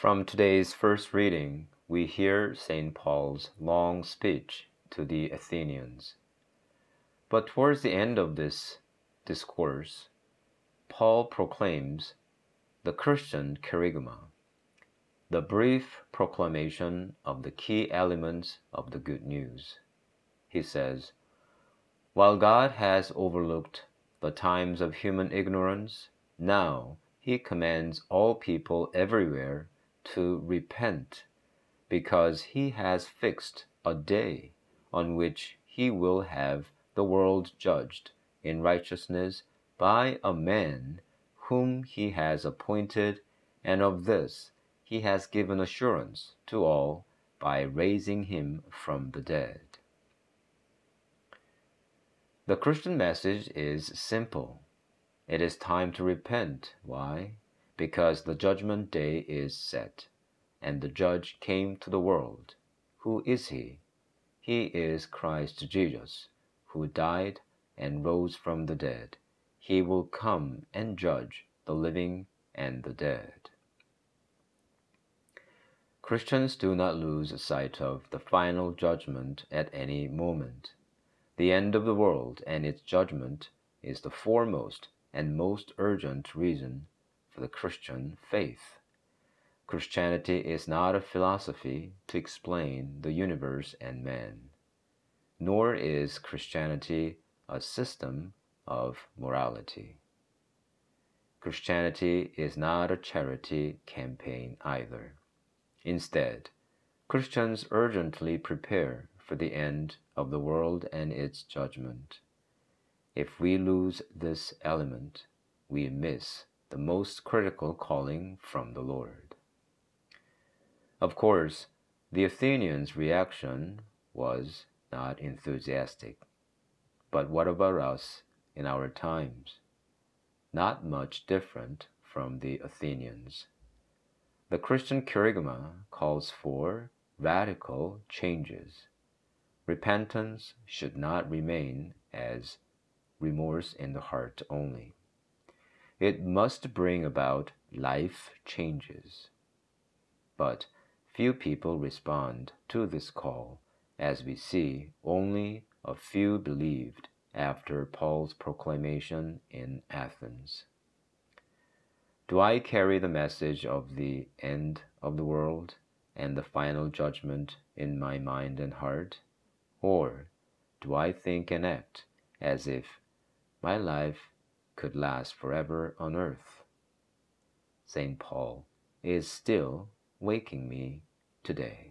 From today's first reading, we hear St. Paul's long speech to the Athenians. But towards the end of this discourse, Paul proclaims the Christian kerygma, the brief proclamation of the key elements of the good news. He says, While God has overlooked the times of human ignorance, now he commands all people everywhere to repent, because he has fixed a day on which he will have the world judged in righteousness by a man whom he has appointed, and of this he has given assurance to all by raising him from the dead. The Christian message is simple. It is time to repent. Why? Because the judgment day is set, and the judge came to the world. Who is he? He is Christ Jesus, who died and rose from the dead. He will come and judge the living and the dead. Christians do not lose sight of the final judgment at any moment. The end of the world and its judgment is the foremost and most urgent reason for the Christian faith. Christianity is not a philosophy to explain the universe and man, nor is Christianity a system of morality. Christianity is not a charity campaign either. Instead, Christians urgently prepare for the end of the world and its judgment. If we lose this element, we miss the most critical calling from the Lord. Of course, the Athenians' reaction was not enthusiastic. But what about us in our times? Not much different from the Athenians. The Christian kerygma calls for radical changes. Repentance should not remain as remorse in the heart only. It must bring about life changes. But few people respond to this call, as we see only a few believed after Paul's proclamation in Athens. Do I carry the message of the end of the world and the final judgment in my mind and heart? Or do I think and act as if my life could last forever on earth. St. Paul is still waking me today.